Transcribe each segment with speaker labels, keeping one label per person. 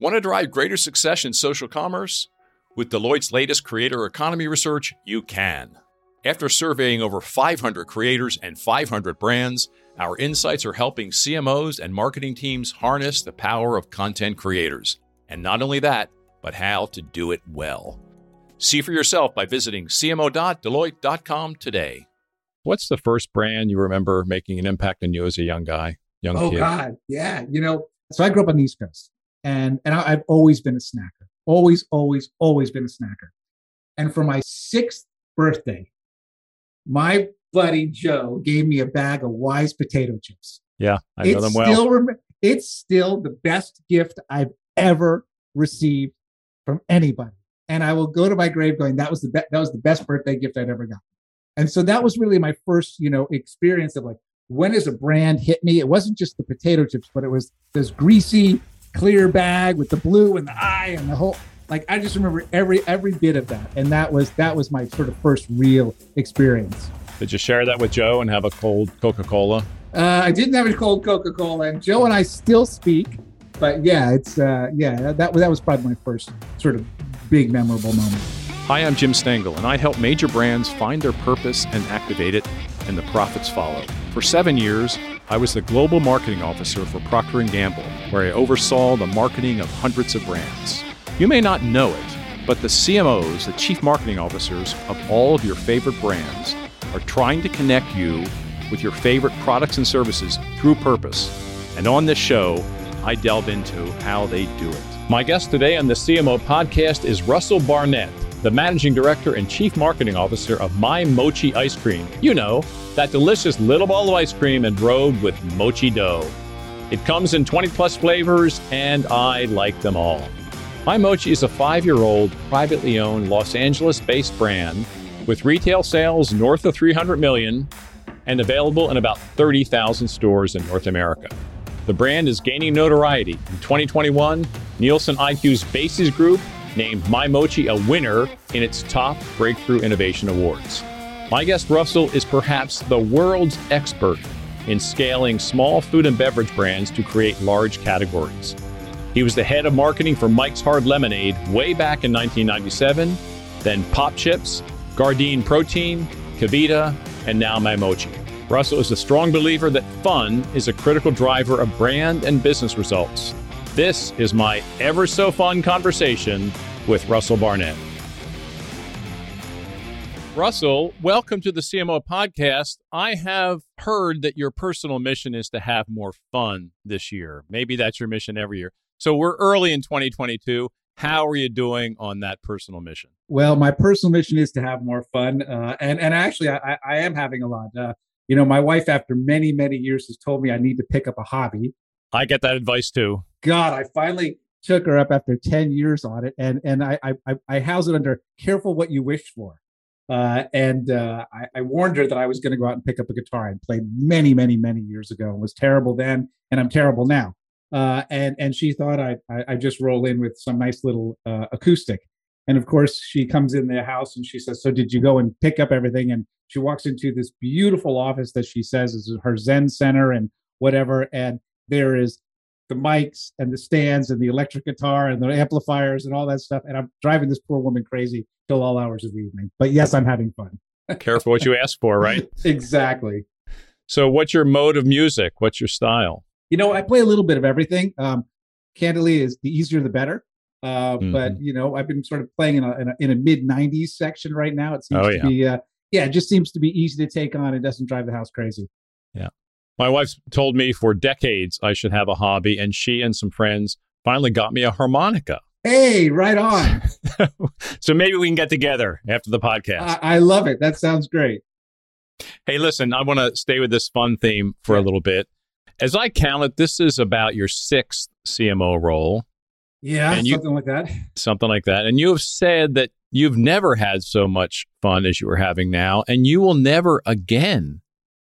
Speaker 1: Want to drive greater success in social commerce? With Deloitte's latest creator economy research, you can. After surveying over 500 creators and 500 brands, our insights are helping CMOs and marketing teams harness the power of content creators. And not only that, but how to do it well. See for yourself by visiting cmo.deloitte.com today. What's the first brand you remember making an impact on you as a young guy, young
Speaker 2: oh,
Speaker 1: kid?
Speaker 2: God. Yeah. You know, so I grew up on the East Coast and, and I, I've always been a snacker, always, always, always been a snacker. And for my sixth birthday, my buddy Joe gave me a bag of Wise potato chips.
Speaker 1: Yeah, I know
Speaker 2: it's
Speaker 1: them well.
Speaker 2: Still rem- it's still the best gift I've ever received from anybody. And I will go to my grave going, that was the be- that was the best birthday gift I'd ever got. And so that was really my first, you know, experience of like, when does a brand hit me? It wasn't just the potato chips, but it was this greasy, clear bag with the blue and the eye and the whole like I just remember every every bit of that. And that was that was my sort of first real experience.
Speaker 1: Did you share that with Joe and have a cold Coca Cola?
Speaker 2: Uh, I didn't have a cold Coca Cola, and Joe and I still speak. But yeah, it's uh, yeah that that was probably my first sort of big memorable moment.
Speaker 1: Hi, I'm Jim Stengel, and I help major brands find their purpose and activate it, and the profits follow. For seven years, I was the global marketing officer for Procter & Gamble, where I oversaw the marketing of hundreds of brands. You may not know it, but the CMOs, the chief marketing officers of all of your favorite brands, are trying to connect you with your favorite products and services through purpose. And on this show, I delve into how they do it. My guest today on the CMO podcast is Russell Barnett, the managing director and chief marketing officer of My Mochi Ice Cream. You know, that delicious little ball of ice cream enrobed with mochi dough. It comes in 20 plus flavors, and I like them all. My Mochi is a five year old, privately owned Los Angeles based brand with retail sales north of 300 million and available in about 30,000 stores in North America. The brand is gaining notoriety. In 2021, NielsenIQ's Bases Group named My Mochi a winner in its top Breakthrough Innovation Awards. My guest Russell is perhaps the world's expert in scaling small food and beverage brands to create large categories. He was the head of marketing for Mike's Hard Lemonade way back in 1997, then Popchips, Gardein Protein, KeVita, and now My Mochi. Russell is a strong believer that fun is a critical driver of brand and business results. This is my ever so fun conversation with Russell Barnett. Russell, welcome to the CMO podcast. I have heard that your personal mission is to have more fun this year. Maybe that's your mission every year. So we're early in 2022. How are you doing on that personal mission?
Speaker 2: Well, my personal mission is to have more fun, uh, and and actually, I, I am having a lot. Uh, you know, my wife, after many many years, has told me I need to pick up a hobby.
Speaker 1: I get that advice too.
Speaker 2: God, I finally took her up after 10 years on it and and I I, I house it under careful what you wish for. Uh, and uh, I, I, warned her that I was going to go out and pick up a guitar. I played many, many, many years ago and was terrible then, and I'm terrible now. Uh, and and she thought I, I I just roll in with some nice little uh, acoustic. And of course, she comes in the house and she says, "So did you go and pick up everything?" And she walks into this beautiful office that she says is her Zen center and whatever. And there is the mics and the stands and the electric guitar and the amplifiers and all that stuff. And I'm driving this poor woman crazy till all hours of the evening. But yes, I'm having fun.
Speaker 1: Careful what you ask for, right?
Speaker 2: exactly.
Speaker 1: So, what's your mode of music? What's your style?
Speaker 2: You know, I play a little bit of everything. Um, candidly, is the easier the better. Uh, mm-hmm. But you know, I've been sort of playing in a, in a, in a mid '90s section right now. It seems oh, yeah. to be, uh, yeah, it just seems to be easy to take on. It doesn't drive the house crazy.
Speaker 1: Yeah. My wife's told me for decades I should have a hobby, and she and some friends finally got me a harmonica.
Speaker 2: Hey, right on.
Speaker 1: so maybe we can get together after the podcast.
Speaker 2: I, I love it. That sounds great.
Speaker 1: Hey, listen, I want to stay with this fun theme for yeah. a little bit. As I count it, this is about your sixth CMO role.
Speaker 2: Yeah, and something you, like that.
Speaker 1: Something like that. And you have said that you've never had so much fun as you are having now, and you will never again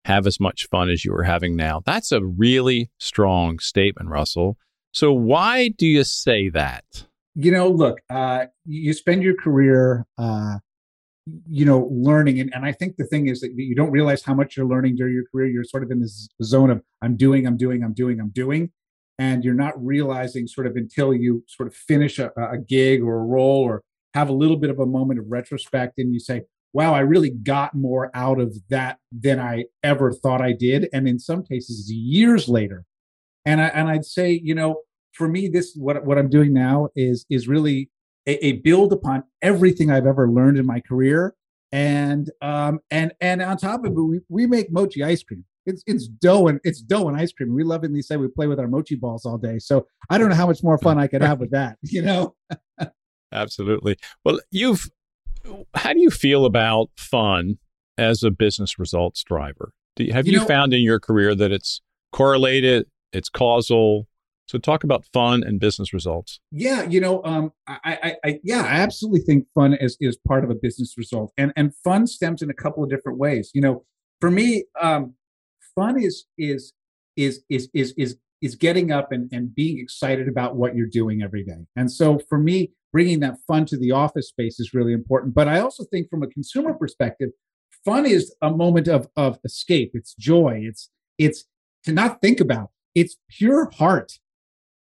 Speaker 1: have as much fun as you are having now. That's a really strong statement, Russell. So, why do you say that?
Speaker 2: You know, look, uh, you spend your career, uh, you know, learning. And, and I think the thing is that you don't realize how much you're learning during your career. You're sort of in this zone of, I'm doing, I'm doing, I'm doing, I'm doing. and you're not realizing sort of until you sort of finish a, a gig or a role or have a little bit of a moment of retrospect and you say wow i really got more out of that than i ever thought i did and in some cases years later and i and i'd say you know for me this what what i'm doing now is is really a, a build upon everything i've ever learned in my career and um and and on top of it we, we make mochi ice cream it's it's dough and it's dough and ice cream. We lovingly say we play with our mochi balls all day. So I don't know how much more fun I could have with that. You know.
Speaker 1: Absolutely. Well, you've. How do you feel about fun as a business results driver? You, have you, you know, found in your career that it's correlated, it's causal? So talk about fun and business results.
Speaker 2: Yeah, you know, um, I, I, I, yeah, I absolutely think fun is is part of a business result, and and fun stems in a couple of different ways. You know, for me, um, fun is is is is is is is getting up and, and being excited about what you're doing every day. And so for me, bringing that fun to the office space is really important. But I also think from a consumer perspective, fun is a moment of of escape. It's joy. It's it's to not think about. It's pure heart.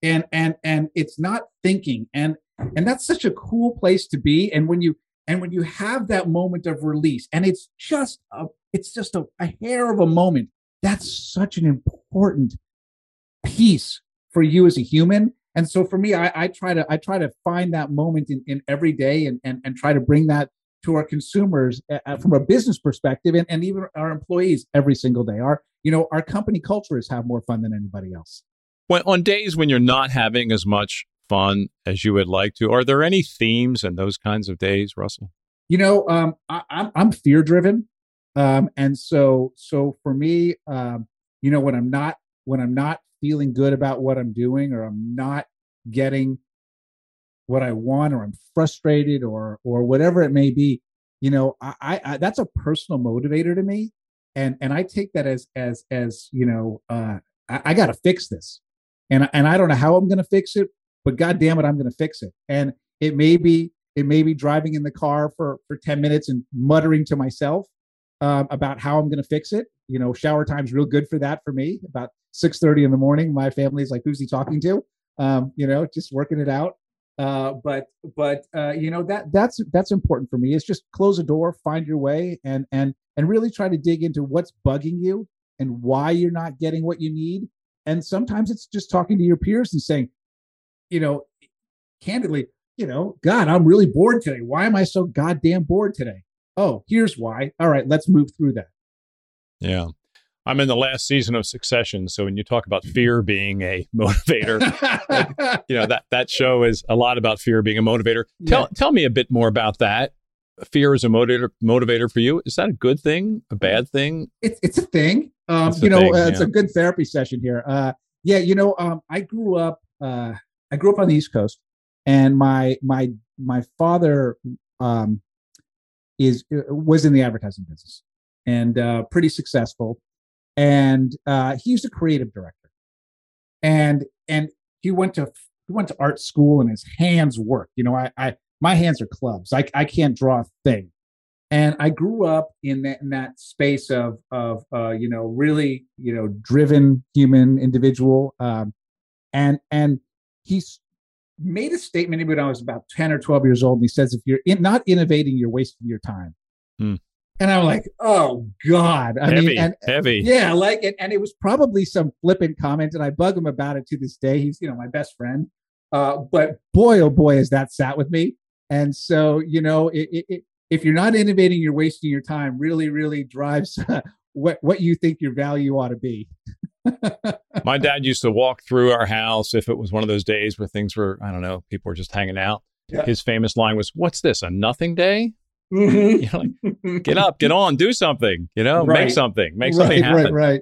Speaker 2: And and and it's not thinking. And and that's such a cool place to be. And when you and when you have that moment of release, and it's just a it's just a, a hair of a moment that's such an important piece for you as a human and so for me I, I, try to i try to find that moment in, in every day and, and and try to bring that to our consumers uh, from a business perspective and, and even our employees every single day. Our you know our company cultures have more fun than anybody else.
Speaker 1: When, on days when you're not having as much fun as you would like to are there any themes in those kinds of days russell?
Speaker 2: You know um, I, I'm, I'm fear driven um, and so, so for me, um, you know, when I'm not when I'm not feeling good about what I'm doing, or I'm not getting what I want, or I'm frustrated, or or whatever it may be, you know, I, I that's a personal motivator to me, and and I take that as as as you know, uh, I, I got to fix this, and and I don't know how I'm to fix it, but God damn it, I'm to fix it, and it may be it may be driving in the car for for 10 minutes and muttering to myself um, about how I'm going to fix it. You know, shower time's real good for that for me. About 6:30 in the morning, my family's like, "Who's he talking to?" Um, you know, just working it out. Uh, but but uh, you know that that's that's important for me. It's just close a door, find your way, and and and really try to dig into what's bugging you and why you're not getting what you need. And sometimes it's just talking to your peers and saying, you know, candidly, you know, God, I'm really bored today. Why am I so goddamn bored today? Oh, here's why. All right, let's move through that.
Speaker 1: Yeah. I'm in the last season of Succession, so when you talk about fear being a motivator, you know that that show is a lot about fear being a motivator. Tell yeah. tell me a bit more about that. Fear is a motivator motivator for you. Is that a good thing? A bad thing?
Speaker 2: It's it's a thing. Um, it's you know, thing, uh, yeah. it's a good therapy session here. Uh, yeah, you know, um, I grew up. Uh, I grew up on the East Coast, and my my my father um, is uh, was in the advertising business and uh, pretty successful. And uh, a creative director, and and he went to he went to art school, and his hands work. You know, I, I my hands are clubs. I I can't draw a thing. And I grew up in that in that space of of uh, you know really you know driven human individual, um, and and he's made a statement when I was about 10 or 12 years old. And he says, if you're in, not innovating, you're wasting your time. Hmm. And I'm like, oh God. I
Speaker 1: heavy,
Speaker 2: mean, and,
Speaker 1: heavy.
Speaker 2: Yeah, like it. And it was probably some flippant comment. And I bug him about it to this day. He's, you know, my best friend. Uh, but boy, oh boy, has that sat with me. And so, you know, it, it, it, if you're not innovating, you're wasting your time. Really, really drives what what you think your value ought to be.
Speaker 1: My dad used to walk through our house if it was one of those days where things were, I don't know, people were just hanging out. Yeah. His famous line was, What's this, a nothing day? Mm-hmm. You know, like, get up, get on, do something, you know, right. make something, make something
Speaker 2: right,
Speaker 1: happen.
Speaker 2: Right, right.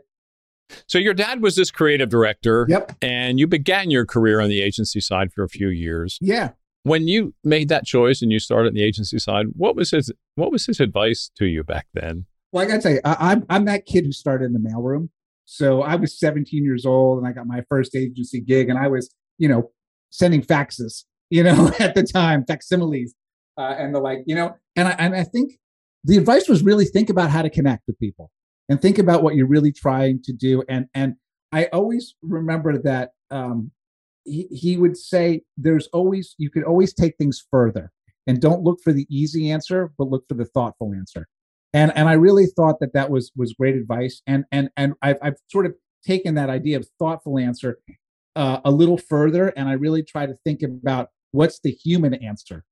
Speaker 1: So your dad was this creative director.
Speaker 2: Yep.
Speaker 1: And you began your career on the agency side for a few years.
Speaker 2: Yeah.
Speaker 1: When you made that choice and you started on the agency side, what was his what was his advice to you back then?
Speaker 2: Well, I gotta tell you, I, I'm I'm that kid who started in the mailroom. So I was 17 years old and I got my first agency gig, and I was, you know, sending faxes, you know, at the time, facsimiles, uh, and the like, you know, and I and I think the advice was really think about how to connect with people and think about what you're really trying to do, and and I always remember that um, he, he would say, "There's always you could always take things further, and don't look for the easy answer, but look for the thoughtful answer." And and I really thought that that was was great advice. And and and I've I've sort of taken that idea of thoughtful answer uh, a little further, and I really try to think about what's the human answer?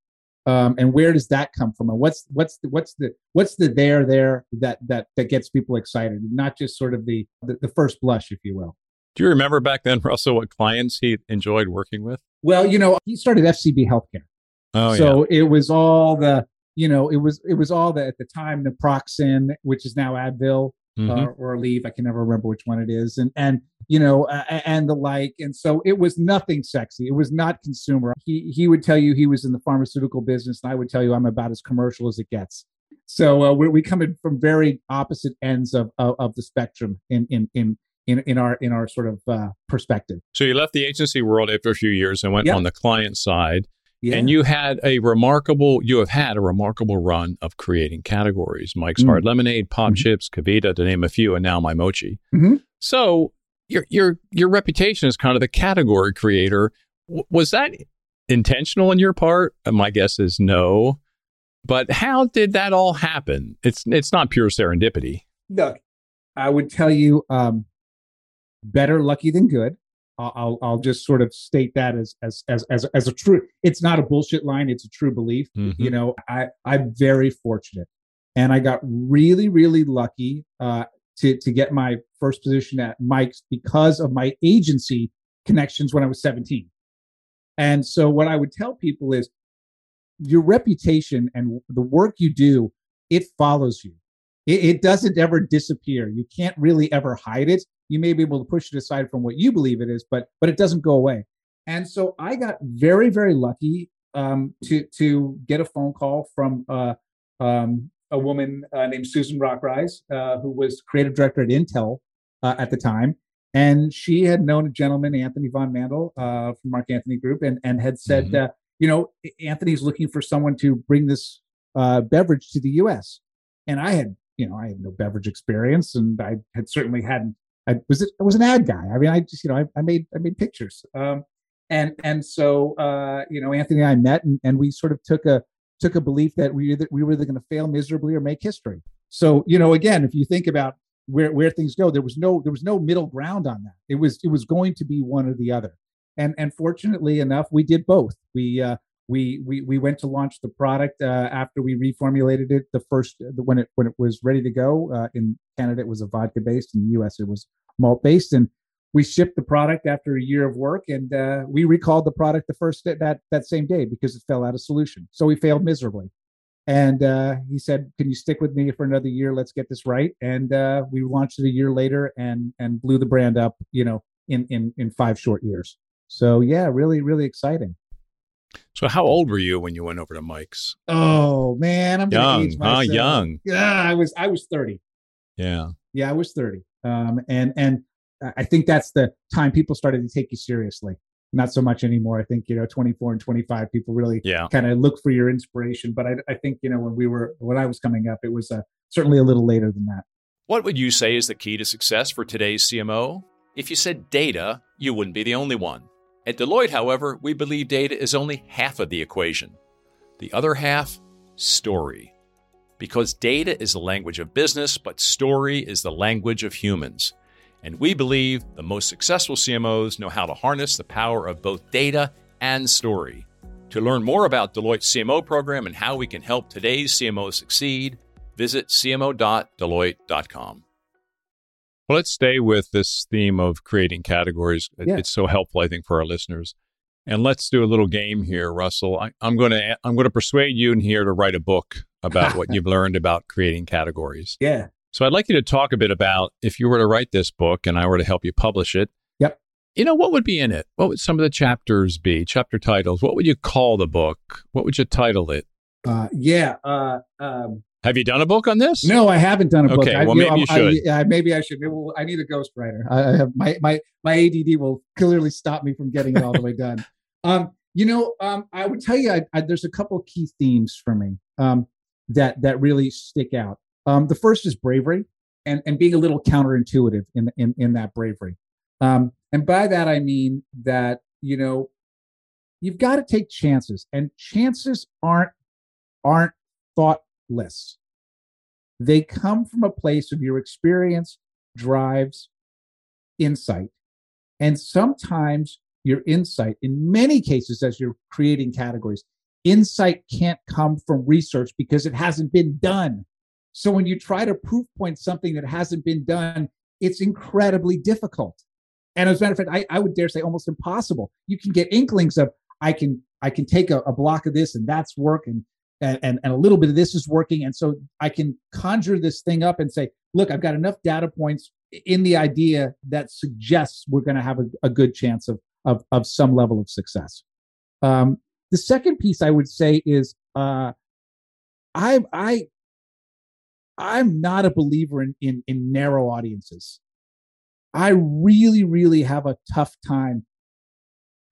Speaker 2: Um, and where does that come from? And what's what's the what's the what's the there there that that that gets people excited not just sort of the, the the, first blush if you will.
Speaker 1: Do you remember back then russell what clients he enjoyed working with?
Speaker 2: Well you know he started fcb healthcare. Oh so yeah. it was all the you know it was it was all that at the time naproxen which is now advil mm-hmm. uh, or Aleve, I can never remember which one it is, and and you know, uh, and the like. And so it was nothing sexy. It was not consumer. He he would tell you he was in the pharmaceutical business, and I would tell you I'm about as commercial as it gets. So uh, we we come in from very opposite ends of of, of the spectrum in in in in, in our in our sort of uh, perspective.
Speaker 1: So you left the agency world after a few years and went yep. on the client side. Yeah. And you had a remarkable, you have had a remarkable run of creating categories Mike's mm. Hard Lemonade, Pop mm-hmm. Chips, KeVita, to name a few, and now My Mochi. Mm-hmm. So your, your, your reputation as kind of the category creator, w- was that intentional on your part? My guess is no. But how did that all happen? It's, it's not pure serendipity.
Speaker 2: Look, I would tell you um, better lucky than good. I'll I'll just sort of state that as as as as, as a true. It's not a bullshit line. It's a true belief. Mm-hmm. You know, I I'm very fortunate, and I got really really lucky uh, to to get my first position at Mike's because of my agency connections when I was 17. And so what I would tell people is your reputation and the work you do, it follows you. It, it doesn't ever disappear. You can't really ever hide it you may be able to push it aside from what you believe it is, but but it doesn't go away. And so I got very very lucky um, to to get a phone call from uh, um, a woman uh, named Susan Rockrise, uh, who was creative director at Intel uh, at the time, and she had known a gentleman, Anthony Von Mandl uh, from Mark Anthony Group, and and had said, mm-hmm. Uh, you know, Anthony's looking for someone to bring this beverage to the U.S. And I had, you know, I had no beverage experience, and I had certainly hadn't I was I was an ad guy. I mean, I just you know I, I made I made pictures. Um, and and so uh, you know Anthony and I met and, and we sort of took a took a belief that we either, we were either going to fail miserably or make history. So you know again, if you think about where where things go, there was no there was no middle ground on that. It was it was going to be one or the other. And and fortunately enough, we did both. We uh, we we we went to launch the product uh, after we reformulated it. The first when it when it was ready to go uh, in Canada, it was a vodka based. In the U.S., it was malt based, and we shipped the product after a year of work. And uh, we recalled the product the first that that same day because it fell out of solution. So we failed miserably. And uh, he said, "Can you stick with me for another year? Let's get this right." And uh, we launched it a year later and and blew the brand up. You know, in in in five short years. So yeah, really really exciting.
Speaker 1: So, how old were you when you went over to Mike's?
Speaker 2: Oh man, I'm
Speaker 1: young. Ah, young.
Speaker 2: Yeah, I was. I was thirty.
Speaker 1: Yeah.
Speaker 2: Yeah, I was thirty. Um, and and I think that's the time people started to take you seriously. Not so much anymore. I think you know, 24 and 25, people really
Speaker 1: yeah.
Speaker 2: kind of look for your inspiration. But I, I think you know, when we were when I was coming up, it was uh, certainly a little later than that.
Speaker 1: What would you say is the key to success for today's CMO? If you said data, you wouldn't be the only one. At Deloitte, however, we believe data is only half of the equation. The other half, story. Because data is the language of business, but story is the language of humans. And we believe the most successful CMOs know how to harness the power of both data and story. To learn more about Deloitte's CMO program and how we can help today's CMOs succeed, visit cmo.deloitte.com. Well, let's stay with this theme of creating categories. Yeah. It's so helpful, I think, for our listeners. And let's do a little game here, Russell. I, am going to I'm going to persuade you in here to write a book about what you've learned about creating categories.
Speaker 2: Yeah.
Speaker 1: So I'd like you to talk a bit about if you were to write this book and I were to help you publish it.
Speaker 2: Yep.
Speaker 1: You know what would be in it? What would some of the chapters be? Chapter titles. What would you call the book? What would you title it?
Speaker 2: Uh, yeah. Uh, um,
Speaker 1: have you done a book on this?
Speaker 2: No, I haven't done a
Speaker 1: book.
Speaker 2: Okay,
Speaker 1: I, well, maybe know, you should.
Speaker 2: I, maybe I should. Maybe we'll, I need a ghostwriter. I, I have my my my ADD will clearly stop me from getting it all the way done. Um, you know, um, I would tell you, I, there's a couple key themes for me um, that that really stick out. Um, the first is bravery and and being a little counterintuitive in in in that bravery. Um, and by that, I mean that, you know, you've got to take chances and chances aren't, aren't thoughtless. They come from a place of your experience drives insight. And sometimes your insight, in many cases, as you're creating categories, insight can't come from research because it hasn't been done. So when you try to proof point something that hasn't been done, it's incredibly difficult. And as a matter of fact, I, I would dare say almost impossible. You can get inklings of I can I can take a, a block of this and that's working and, and, and a little bit of this is working. And so I can conjure this thing up and say, look, I've got enough data points in the idea that suggests we're going to have a, a, good chance of, of, of some level of success. Um, the second piece I would say is uh, I, I, I'm not a believer in, in, in narrow audiences. I really, really have a tough time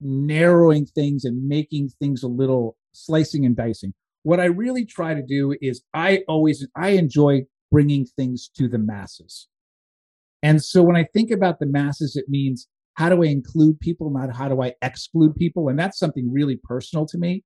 Speaker 2: narrowing things and making things a little slicing and dicing. What I really try to do is I always I enjoy bringing things to the masses. And so when I think about the masses, it means how do I include people, not how do I exclude people? And that's something really personal to me.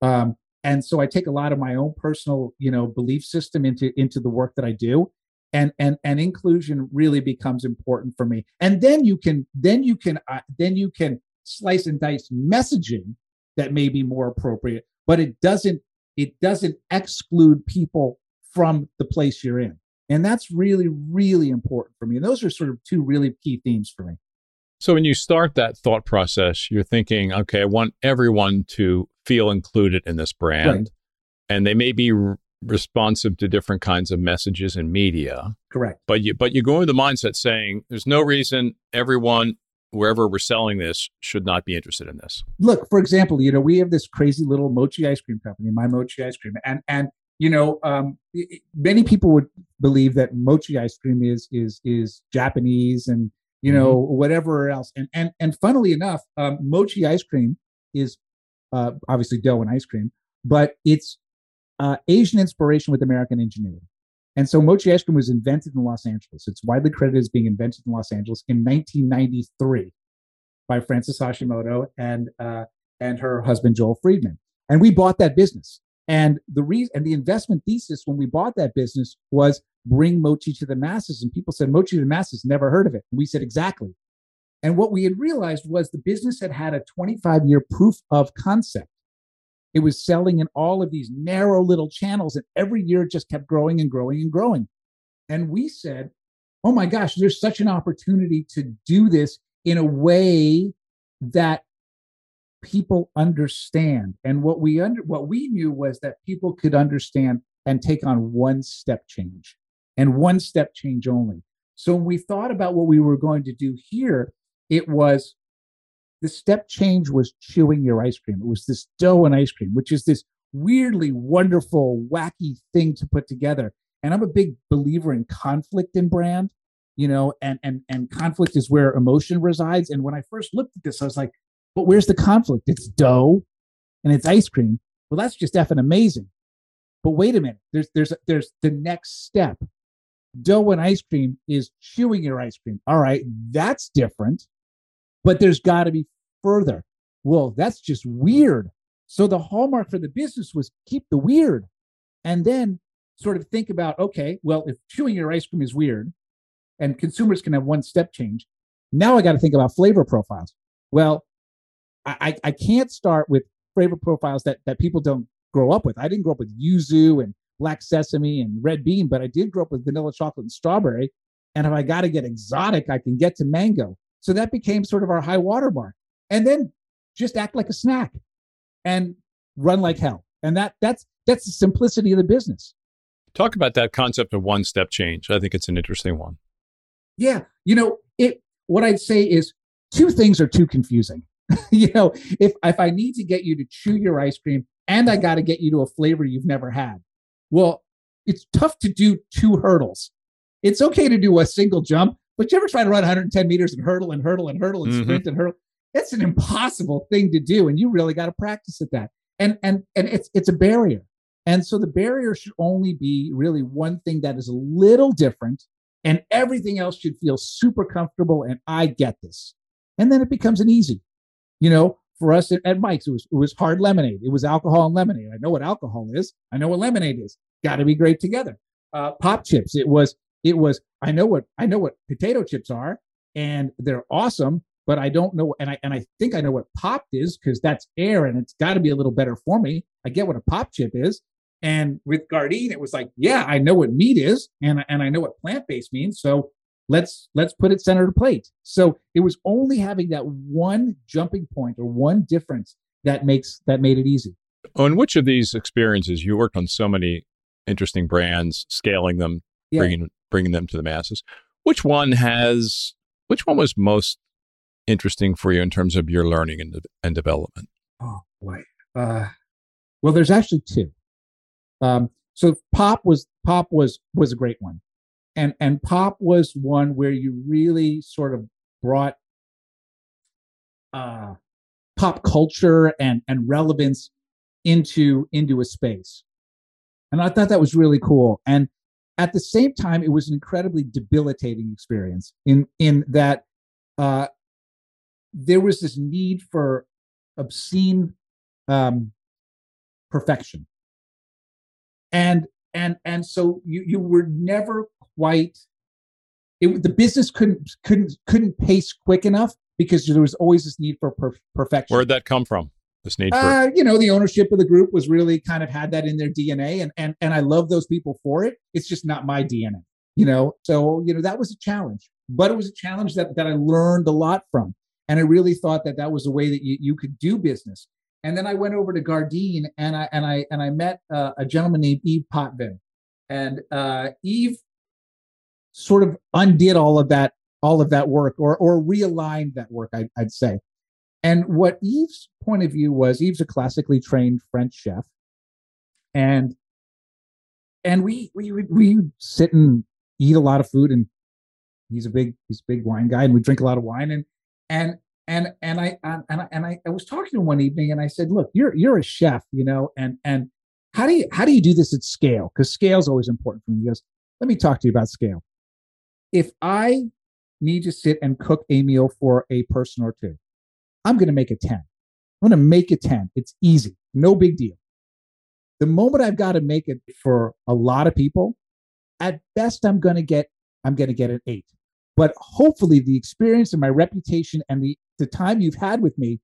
Speaker 2: Um, and so I take a lot of my own personal, you know, belief system into into the work that I do, and and and inclusion really becomes important for me. And then you can then you can uh, then you can slice and dice messaging that may be more appropriate, but it doesn't it doesn't exclude people from the place you're in. And that's really, really important for me. And those are sort of two really key themes for me.
Speaker 1: So when you start that thought process, you're thinking, okay, I want everyone to feel included in this brand. Right. And they may be responsive to different kinds of messages and media.
Speaker 2: Correct.
Speaker 1: But you but you go with the mindset saying there's no reason everyone wherever we're selling this should not be interested in this.
Speaker 2: Look, for example, you know, we have this crazy little mochi ice cream company, my mochi ice cream. And and you know, um, many people would believe that mochi ice cream is is is Japanese and you know mm-hmm. whatever else. And and and funnily enough, um, mochi ice cream is uh, obviously dough and ice cream, but it's uh, Asian inspiration with American ingenuity. And so mochi ice cream was invented in Los Angeles. It's widely credited as being invented in Los Angeles in 1993 by Frances Hashimoto and uh, and her husband Joel Friedman. And we bought that business. And the reason and the investment thesis when we bought that business was bring mochi to the masses. And people said mochi to the masses, never heard of it. And we said exactly. And what we had realized was the business had had a 25 year proof of concept. It was selling in all of these narrow little channels, and every year it just kept growing and growing and growing. And we said, oh my gosh, there's such an opportunity to do this in a way that people understand. And what we under what we knew was that people could understand and take on one step change and one step change only. So when we thought about what we were going to do here, it was the step change was chewing your ice cream. It was this dough and ice cream, which is this weirdly wonderful, wacky thing to put together. And I'm a big believer in conflict in brand, you know, and and and conflict is where emotion resides. And when I first looked at this, I was like, but where's the conflict? It's dough and it's ice cream. Well, that's just effing amazing. But wait a minute. There's there's there's the next step. Dough and ice cream is chewing your ice cream. All right, that's different. But there's got to be further. Well, that's just weird. So the hallmark for the business was keep the weird. And then sort of think about okay, well, if chewing your ice cream is weird and consumers can have one step change, now I got to think about flavor profiles. Well, I, I can't start with flavor profiles that, that people don't grow up with. I didn't grow up with yuzu and black sesame and red bean, but I did grow up with vanilla chocolate and strawberry. And if I got to get exotic, I can get to mango. So that became sort of our high water mark. And then just act like a snack and run like hell. And that that's that's the simplicity of the business.
Speaker 1: Talk about that concept of one step change. I think it's an interesting one.
Speaker 2: Yeah. You know, it what I'd say is two things are too confusing. you know, if if I need to get you to chew your ice cream and I got to get you to a flavor you've never had, well, it's tough to do two hurdles. It's okay to do a single jump, but you ever try to run 110 meters and hurdle and hurdle and hurdle and mm-hmm. sprint and hurdle? It's an impossible thing to do, and you really got to practice at that. And and and it's it's a barrier. And so the barrier should only be really one thing that is a little different and everything else should feel super comfortable and I get this. And then it becomes an easy. You know, for us at, Mike's, it was it was hard lemonade. It was alcohol and lemonade. I know what alcohol is. I know what lemonade is. Got to be great together. Uh, pop chips. It was it was. I know what I know what potato chips are, and they're awesome. But I don't know, and I and I think I know what popped is because that's air, and it's got to be a little better for me. I get what a pop chip is, and with Gardein, it was like, yeah, I know what meat is, and and I know what plant based means. So let's let's put it center to plate. So it was only having that one jumping point or one difference that makes that made it easy.
Speaker 1: Oh, on which of these experiences you worked on so many interesting brands, scaling them, yeah. bringing bringing them to the masses. Which one has which one was most interesting for you in terms of your learning and, and development?
Speaker 2: Oh boy. Uh, well, there's actually two. Um, so pop was pop was was a great one, and and pop was one where you really sort of brought uh, pop culture and and relevance into into a space, and I thought that was really cool. And at the same time, it was an incredibly debilitating experience in in that uh, there was this need for obscene um, perfection and and and so you you were never quite it, the business couldn't couldn't couldn't pace quick enough because there was always this need for per- perfection.
Speaker 1: Where'd that come from? This need for
Speaker 2: uh, you know the ownership of the group was really kind of had that in their DNA, and and and I love those people for it. It's just not my DNA, you know. So you know that was a challenge, but it was a challenge that that I learned a lot from, and I really thought that that was the way that you you could do business. And then I went over to Gardein and I and I and I met uh, a gentleman named Yves Potvin, and uh, Yves sort of undid all of that all of that work or or realigned that work, I, I'd say. And what Yves's point of view was, Yves's a classically trained French chef, and and we we we sit and eat a lot of food, and he's a big he's a big wine guy, and we drink a lot of wine, and and and and I and I, and I, I was talking to one evening, and I said, "Look, you're you're a chef, you know, and and how do you how do you do this at scale? Because scale is always important for me." He goes, "Let me talk to you about scale. If I need to sit and cook a meal for a person or two, I'm going to make it ten. I'm going to make it ten. It's easy, no big deal. The moment I've got to make it for a lot of people, at best, I'm going to get I'm going to get an eight." but hopefully the experience and my reputation and the the time you've had with me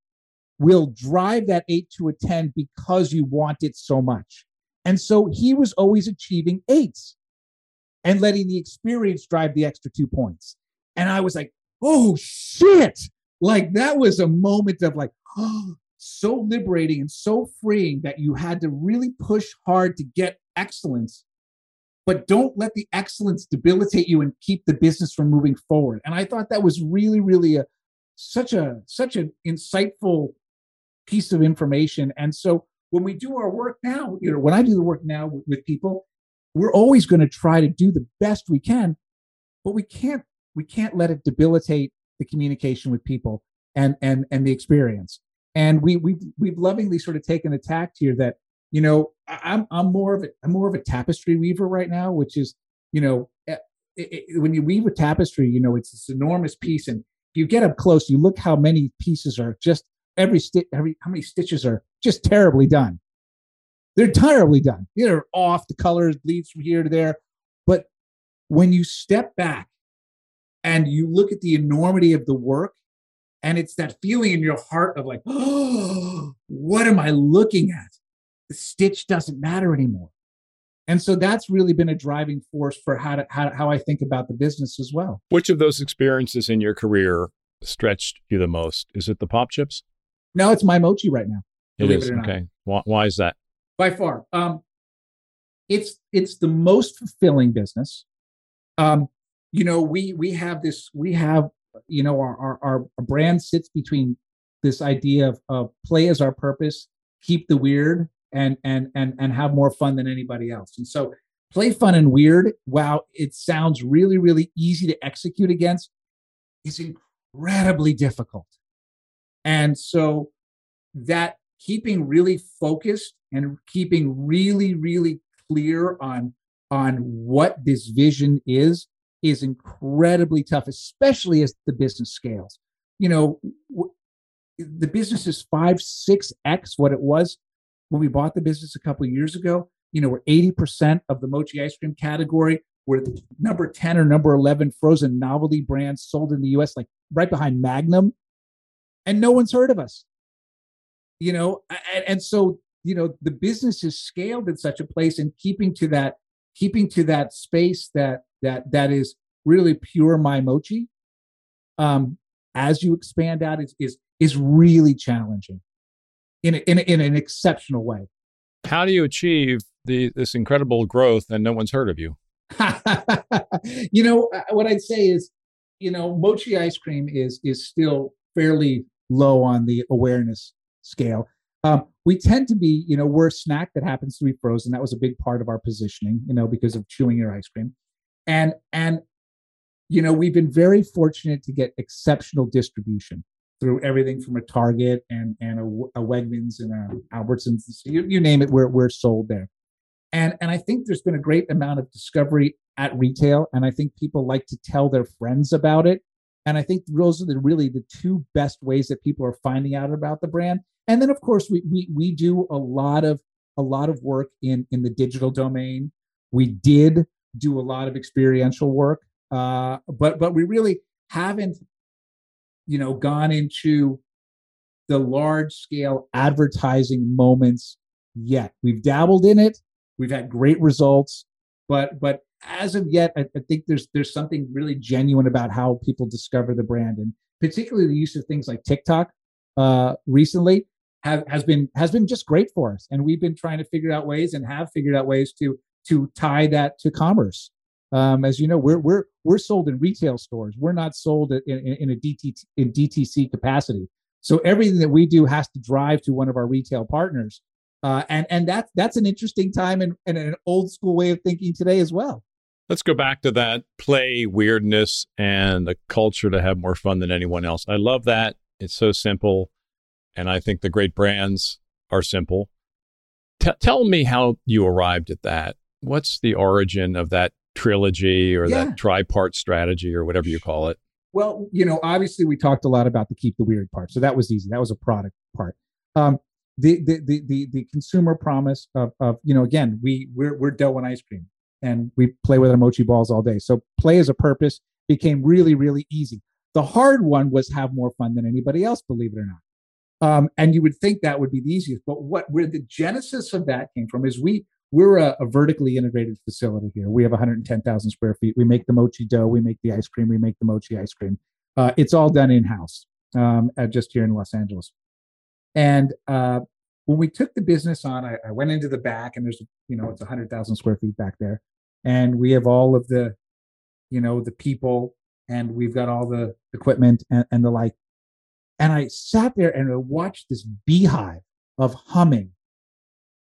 Speaker 2: will drive that eight to a 10 because you want it so much. And so he was always achieving eights and letting the experience drive the extra two points. And I was like, oh shit. Like that was a moment of like, oh, so liberating and so freeing that you had to really push hard to get excellence but don't let the excellence debilitate you and keep the business from moving forward. And I thought that was really, really a such a such an insightful piece of information. And so when we do our work now, you know, when I do the work now with, with people, we're always going to try to do the best we can, but we can't we can't let it debilitate the communication with people and and and the experience. And we we've we've lovingly sort of taken a tact here that you know i'm i'm more of a i'm more of a tapestry weaver right now which is you know it, eh, it, eh, when you weave a tapestry you know it's this enormous piece and you get up close you look how many pieces are just every stitch every how many stitches are just terribly done. They're terribly done. They're off the colors bleeds from here to there. But when you step back and you look at the enormity of the work and it's that feeling in your heart of like oh what am i looking at? The stitch doesn't matter anymore. And so that's really been a driving force for how to, how, how I think about the business as well.
Speaker 1: Which of those experiences in your career stretched you the most? Is it the pop chips?
Speaker 2: No, it's my mochi right now.
Speaker 1: It is. It okay. Why, why, is that?
Speaker 2: By far. Um, it's it's the most fulfilling business. Um, you know, we we have this, we have, you know, our our, our brand sits between this idea of, of play as our purpose, keep the weird, and and and and have more fun than anybody else. And so play fun and weird, wow, it sounds really, really easy to execute against, is incredibly difficult. And so that keeping really focused and keeping really, really clear on on what this vision is is incredibly tough, especially as the business scales. You know, w- the business is five, six X what it was when we bought the business a couple years ago. You know, we're 80% of the mochi ice cream category. We're number 10 or number 11 frozen novelty brands sold in the US, like right behind Magnum. And no one's heard of us. You know, and, and so, you know, the business is scaled in such a place and keeping to that, keeping to that space that that that is really pure my mochi. Um, as you expand out is is is really challenging in a, in, a, in an exceptional way.
Speaker 1: How do you achieve the this incredible growth and no one's heard of you?
Speaker 2: you know uh, what I'd say is, you know, mochi ice cream is is still fairly low on the awareness scale. Um, we tend to be, you know, we're a snack that happens to be frozen. That was a big part of our positioning, you know, because of chewing your ice cream, and and you know, we've been very fortunate to get exceptional distribution through everything from a Target and and a, a Wegmans and a Albertsons, you, you name it, we're we're sold there. And and I think there's been a great amount of discovery at retail, and I think people like to tell their friends about it. And I think those are the really the two best ways that people are finding out about the brand. And then of course we we we do a lot of a lot of work in in the digital domain. We did do a lot of experiential work, uh, but but we really haven't you know gone into the large scale advertising moments yet. We've dabbled in it. We've had great results, but but as of yet, I, I, think there's there's something really genuine about how people discover the brand, and particularly the use of things like TikTok uh, recently have has been has been just great for us. And we've been trying to figure out ways and have figured out ways to to tie that to commerce. Um, as you know, we're we're we're sold in retail stores. We're not sold in, in, in a DT, in DTC capacity. So everything that we do has to drive to one of our retail partners, uh, and and that's that's an interesting time and, and an old school way of thinking today as well.
Speaker 1: Let's go back to that play weirdness and the culture to have more fun than anyone else. I love that. It's so simple, and I think the great brands are simple. T- tell me how you arrived at that. What's the origin of that trilogy or yeah. that tripart strategy or whatever you call it?
Speaker 2: Well, you know, obviously we talked a lot about the keep the weird part, so that was easy. That was a product part. Um, the, the the the the consumer promise of of you know again we we're we're dough and ice cream and we play with our mochi balls all day. So play as a purpose became really really easy. The hard one was have more fun than anybody else, believe it or not. Um, and you would think that would be the easiest, but what where the genesis of that came from is we we're a, a, vertically integrated facility here. We have 110,000 square feet. We make the mochi dough, we make the ice cream, we make the mochi ice cream. Uh, it's all done in house, um, just here in Los Angeles. And uh, when we took the business on, I, I, went into the back, and there's you know it's 100,000 square feet back there, and we have all of the, you know, the people, and we've got all the equipment and, and the like. And I sat there and I watched this beehive of humming,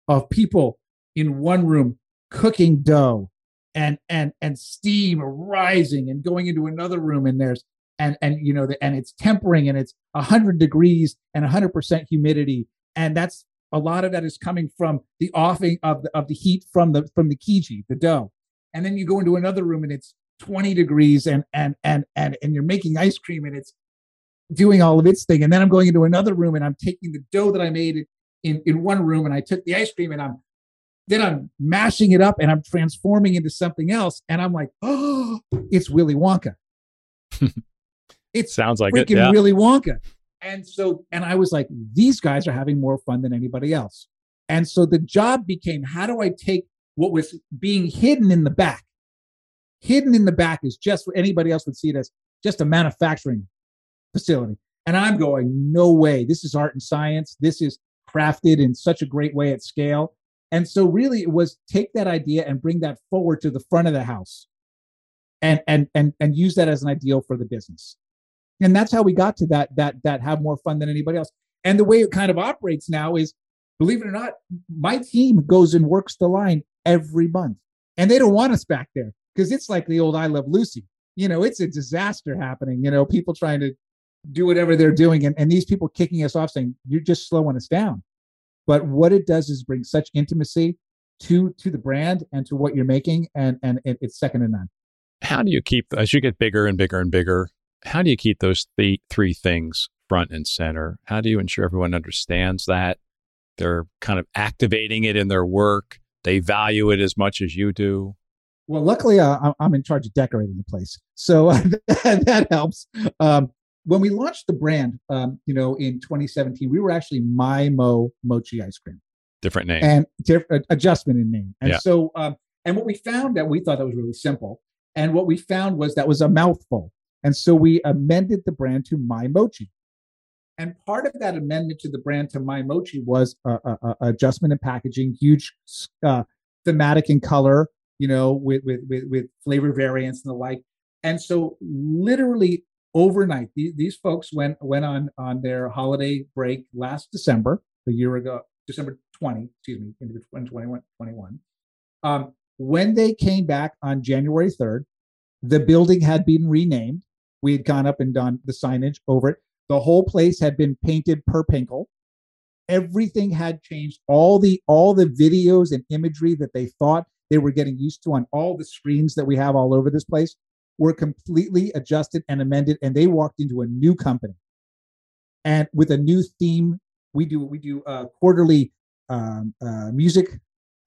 Speaker 2: of people in one room cooking dough and and and steam rising and going into another room and there's and and you know the, and it's tempering and it's 100 degrees and 100% humidity. And that's a lot of that is coming from the offing of the of the heat from the from the kiji the dough. And then you go into another room and it's 20 degrees and and and and and you're making ice cream and it's doing all of its thing. And then i'm going into another room and i'm taking the dough that i made in in one room and i took the ice cream and i'm then I'm mashing it up and I'm transforming into something else. And I'm like, oh, it's Willy Wonka.
Speaker 1: it sounds like
Speaker 2: freaking
Speaker 1: it, yeah.
Speaker 2: Willy Wonka. And so, and I was like, these guys are having more fun than anybody else. And so the job became how do I take what was being hidden in the back? Hidden in the back is just what anybody else would see it as just a manufacturing facility. And I'm going, no way. This is art and science. This is crafted in such a great way at scale. And so really it was take that idea and bring that forward to the front of the house and and and and use that as an ideal for the business. And that's how we got to that that that have more fun than anybody else. And the way it kind of operates now is believe it or not, my team goes and works the line every month. And they don't want us back there because it's like the old I Love Lucy. You know, it's a disaster happening. You know, people trying to do whatever they're doing and, and these people kicking us off saying, You're just slowing us down. But what it does is bring such intimacy to to the brand and to what you're making, and and it, it's second to none.
Speaker 1: How do you keep, as you get bigger and bigger and bigger, how do you keep those th- three things front and center? How do you ensure everyone understands that? They're kind of activating it in their work. They value it as much as you do.
Speaker 2: Well, luckily, uh, I'm in charge of decorating the place, so that helps. Um, when we launched the brand, um, you know, in 2017, we were actually My Mo Mochi Ice Cream.
Speaker 1: Different name
Speaker 2: and different adjustment in name. And yeah. so, um, and what we found that we thought that was really simple, and what we found was that was a mouthful, and so we amended the brand to My Mochi. And part of that amendment to the brand to My Mochi was a adjustment in packaging, huge uh, thematic in color, you know, with, with, with, with flavor variants and the like. And so literally overnight, these, these folks went, went on, on their holiday break last December, a year ago, December 20, excuse me, into 2021. 21. Um, when they came back on January 3rd, the building had been renamed. We had gone up and done the signage over it. The whole place had been painted purple. Everything had changed. All the all the videos and imagery that they thought they were getting used to on all the screens that we have all over this place were completely adjusted and amended and they walked into a new company. And with a new theme we do we do uh, quarterly um, uh, music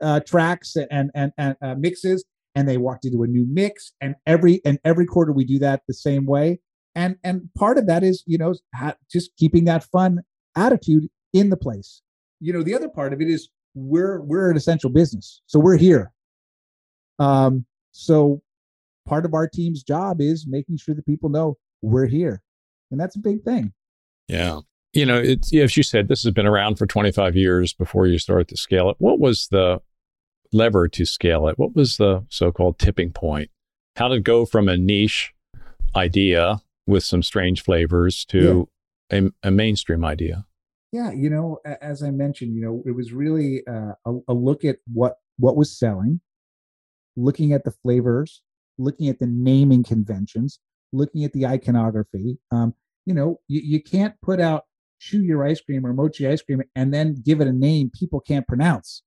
Speaker 2: uh, tracks and and, and uh, mixes and they walked into a new mix and every and every quarter we do that the same way. And and part of that is you know just keeping that fun attitude in the place. You know the other part of it is we're we're an essential business so we're here. Um, so part of our team's job is making sure that people know we're here. And that's a big thing.
Speaker 1: Yeah. You know, it's, as you said, this has been around for 25 years before you started to scale it. What was the lever to scale it? What was the so called tipping point? How did it go from a niche idea with some strange flavors to yeah. a, a, mainstream idea?
Speaker 2: Yeah, you know, as I mentioned, you know, it was really uh, a, a, look at what what was selling, looking at the flavors, looking at the naming conventions, looking at the iconography. Um, you know, you, you can't put out chew your ice cream or mochi ice cream and then give it a name people can't pronounce.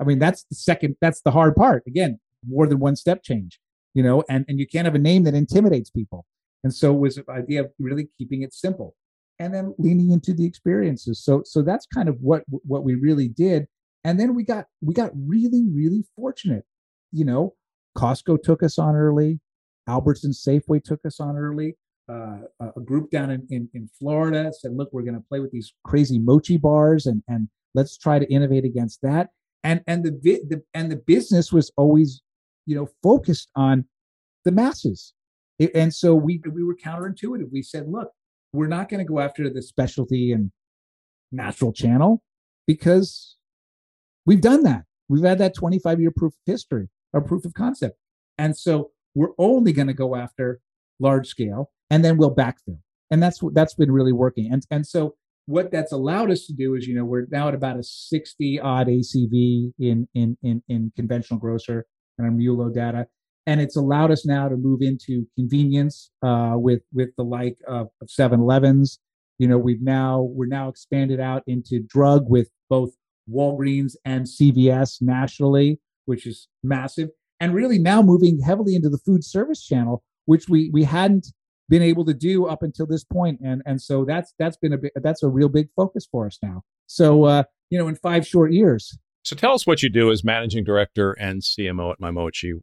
Speaker 2: I mean, that's the second, that's the hard part. Again, more than one step change, you know, and, and you can't have a name that intimidates people. And so was the idea of really keeping it simple and then leaning into the experiences. So so that's kind of what what we really did. And then we got we got really, really fortunate you know, Costco took us on early, Albertson Safeway took us on early. Uh, a group down in, in, in Florida said, "Look, we're going to play with these crazy mochi bars, and and let's try to innovate against that." And and the, the and the business was always, you know, focused on the masses, it, and so we we were counterintuitive. We said, "Look, we're not going to go after the specialty and natural channel because we've done that. We've had that 25 year proof of history or proof of concept. And so we're only going to go after large scale and then we'll backfill. And that's that's been really working. And and so what that's allowed us to do is, you know, we're now at about a 60 odd ACV in in in, in conventional grocer and our MULO data. And it's allowed us now to move into convenience uh, with with the like of, of 7-Elevens. You know, we've now we're now expanded out into drug with both Walgreens and CVS nationally which is massive, and really now moving heavily into the food service channel, which we we hadn't been able to do up until this point, and and so that's that's been a bit, that's a real big focus for us now. So uh, you know, in five short years.
Speaker 1: So tell us what you do as managing director and CMO at MyMochi.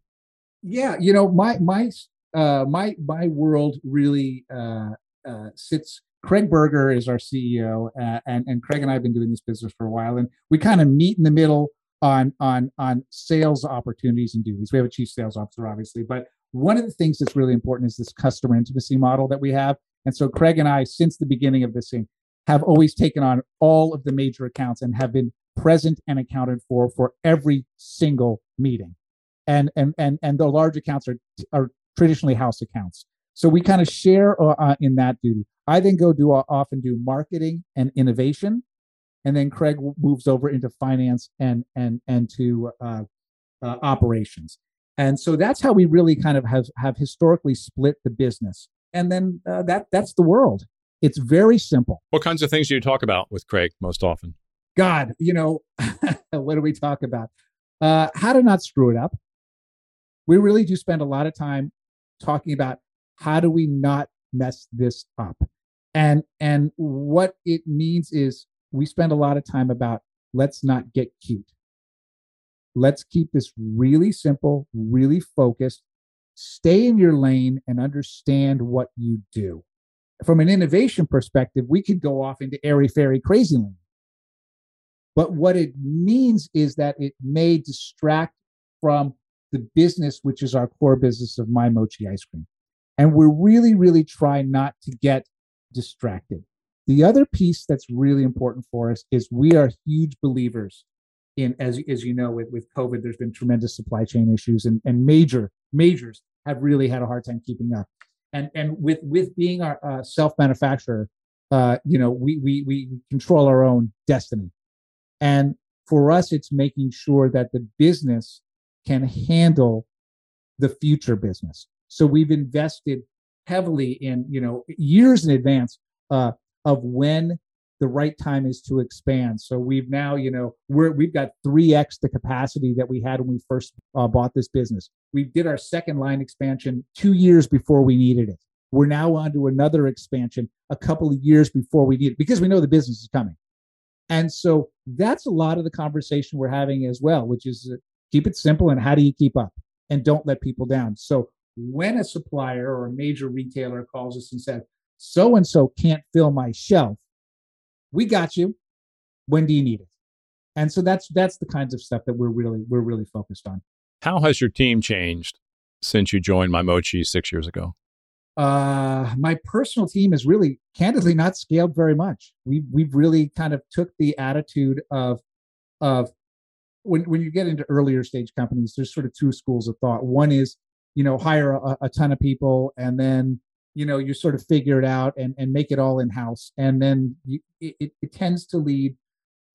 Speaker 2: Yeah, you know, my my uh, my my world really uh, uh, sits. Craig Berger is our CEO, uh, and and Craig and I have been doing this business for a while, and we kind of meet in the middle on on on sales opportunities and duties. We have a chief sales officer, obviously, but one of the things that's really important is this customer intimacy model that we have. And so Craig and I, since the beginning of this thing, have always taken on all of the major accounts and have been present and accounted for for every single meeting. And and and and the large accounts are are traditionally house accounts. So we kind of share uh, uh in that duty. I then go do uh, often do marketing and innovation and then Craig moves over into finance and and and to uh, uh, operations. And so that's how we really kind of have have historically split the business. And then uh, that that's the world. It's very simple.
Speaker 1: What kinds of things do you talk about with Craig most often?
Speaker 2: God, you know, what do we talk about? Uh, how to not screw it up. We really do spend a lot of time talking about how do we not mess this up and and what it means is we spend a lot of time about let's not get cute. Let's keep this really simple really focused stay in your lane and understand what you do. From an innovation perspective we could go off into airy fairy crazy land. But what it means is that it may distract from the business which is our core business of my mochi ice cream. And we're really really trying not to get distracted. The other piece that's really important for us is we are huge believers in, as, as you know, with, with COVID, there's been tremendous supply chain issues and, and major, majors have really had a hard time keeping up. And, and with, with being our uh, self manufacturer, uh, you know, we, we, we control our own destiny. And for us, it's making sure that the business can handle the future business. So we've invested heavily in you know years in advance uh, of when the right time is to expand. So we've now, you know, we're we've got three x the capacity that we had when we first uh, bought this business. We did our second line expansion two years before we needed it. We're now on to another expansion a couple of years before we need it because we know the business is coming. And so that's a lot of the conversation we're having as well, which is uh, keep it simple and how do you keep up and don't let people down. So when a supplier or a major retailer calls us and says, so and so can't fill my shelf, we got you. When do you need it? And so that's that's the kinds of stuff that we're really we're really focused on.
Speaker 1: How has your team changed since you joined My Mochi six years ago?
Speaker 2: Uh, my personal team is really candidly not scaled very much. We we've really kind of took the attitude of of when when you get into earlier stage companies, there's sort of two schools of thought. One is you know hire a, a ton of people and then you know you sort of figure it out and, and make it all in house and then you, it, it tends to lead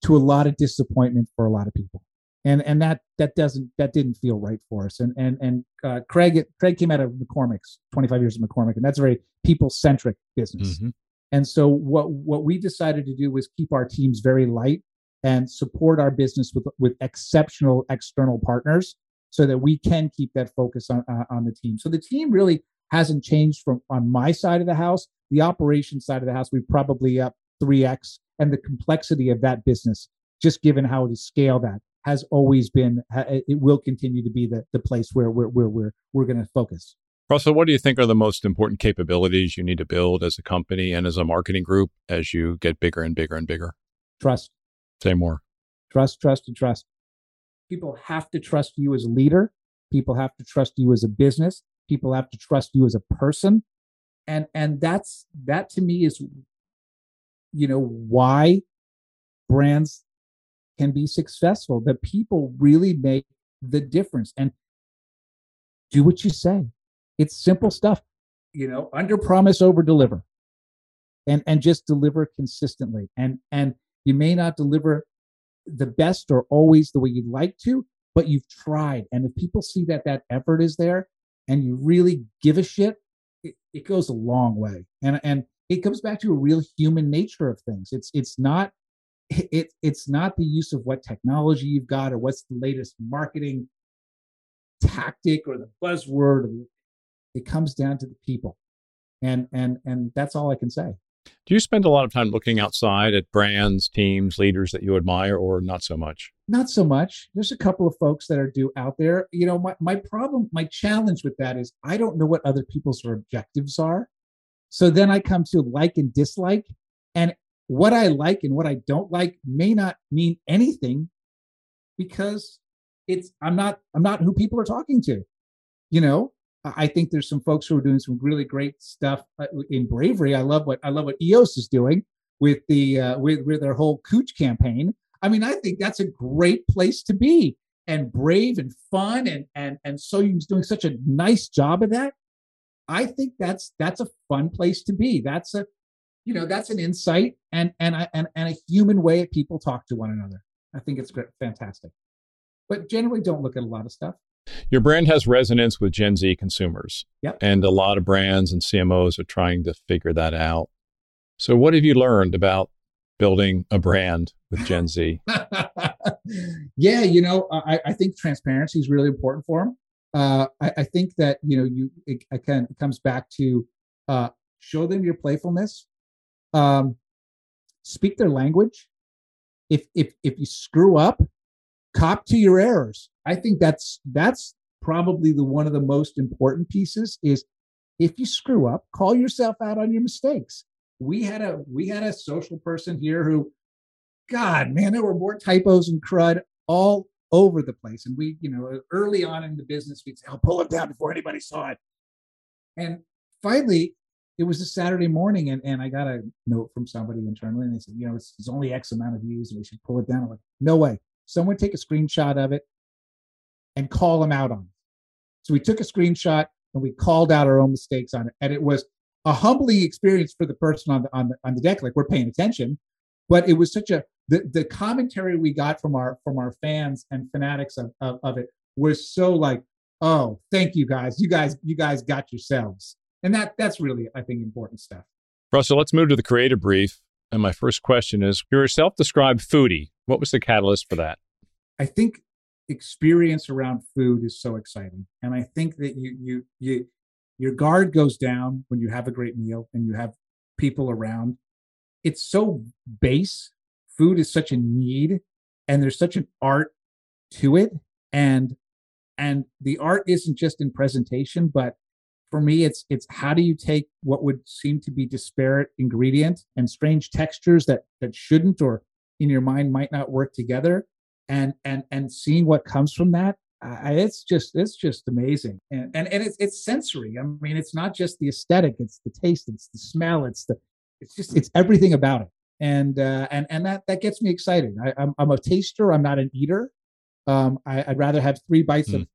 Speaker 2: to a lot of disappointment for a lot of people and and that that doesn't that didn't feel right for us and and and uh, craig craig came out of mccormick's 25 years of mccormick and that's a very people centric business mm-hmm. and so what what we decided to do was keep our teams very light and support our business with with exceptional external partners so that we can keep that focus on uh, on the team. So the team really hasn't changed from on my side of the house. The operation side of the house, we've probably up three x, and the complexity of that business, just given how to scale that, has always been. It will continue to be the the place where we're where we're we're going to focus.
Speaker 1: Russell, what do you think are the most important capabilities you need to build as a company and as a marketing group as you get bigger and bigger and bigger?
Speaker 2: Trust.
Speaker 1: Say more.
Speaker 2: Trust, trust, and trust. People have to trust you as a leader. People have to trust you as a business. People have to trust you as a person. And and that's that to me is you know why brands can be successful. That people really make the difference and do what you say. It's simple stuff. You know, under promise, over deliver. And and just deliver consistently. And and you may not deliver the best or always the way you'd like to, but you've tried. And if people see that that effort is there and you really give a shit, it, it goes a long way. And and it comes back to a real human nature of things. It's it's not it it's not the use of what technology you've got or what's the latest marketing tactic or the buzzword. It comes down to the people, and and and that's all I can say.
Speaker 1: Do you spend a lot of time looking outside at brands, teams, leaders that you admire, or not so much?
Speaker 2: Not so much. There's a couple of folks that are due out there. You know, my, my problem, my challenge with that is I don't know what other people's objectives are. So then I come to like and dislike. And what I like and what I don't like may not mean anything because it's I'm not I'm not who people are talking to. You know, I think there's some folks who are doing some really great stuff uh, in bravery. I love what I love what EOS is doing with the uh, with with their whole Cooch campaign. I mean, I think that's a great place to be and brave and fun and and and Soyoung's doing such a nice job of that. I think that's that's a fun place to be. That's a you know that's an insight and and and and a human way that people talk to one another. I think it's great, fantastic. But generally, don't look at a lot of stuff.
Speaker 1: Your brand has resonance with Gen Z consumers.
Speaker 2: Yep.
Speaker 1: And a lot of brands and CMOs are trying to figure that out. So, what have you learned about building a brand with Gen Z?
Speaker 2: yeah, you know, I, I think transparency is really important for them. uh, I, I, think that you know you it, again it comes back to uh, show them your playfulness, um, speak their language. If if if you screw up, cop to your errors. I think that's that's probably the one of the most important pieces is if you screw up, call yourself out on your mistakes. We had a we had a social person here who, God, man, there were more typos and crud all over the place. And we, you know, early on in the business, we'd say, "I'll pull it down before anybody saw it." And finally, it was a Saturday morning, and, and I got a note from somebody internally, and they said, "You know, it's, it's only X amount of views, and we should pull it down." I'm like, "No way! Someone take a screenshot of it and call them out on it." So we took a screenshot and we called out our own mistakes on it, and it was a humbling experience for the person on the on the on the deck. Like we're paying attention, but it was such a the the commentary we got from our from our fans and fanatics of, of, of it was so like, oh, thank you guys, you guys you guys got yourselves, and that that's really I think important stuff.
Speaker 1: Russell, let's move to the creative brief. And my first question is: You're a self-described foodie. What was the catalyst for that?
Speaker 2: I think experience around food is so exciting, and I think that you you you your guard goes down when you have a great meal and you have people around. It's so base. Food is such a need, and there's such an art to it, and and the art isn't just in presentation, but for me it's it's how do you take what would seem to be disparate ingredient and strange textures that that shouldn't or in your mind might not work together and and and seeing what comes from that I, it's just it's just amazing and, and and it's it's sensory i mean it's not just the aesthetic it's the taste it's the smell it's the it's just it's everything about it and uh and and that that gets me excited I, I'm, I'm a taster i'm not an eater um I, would rather have three bites mm. of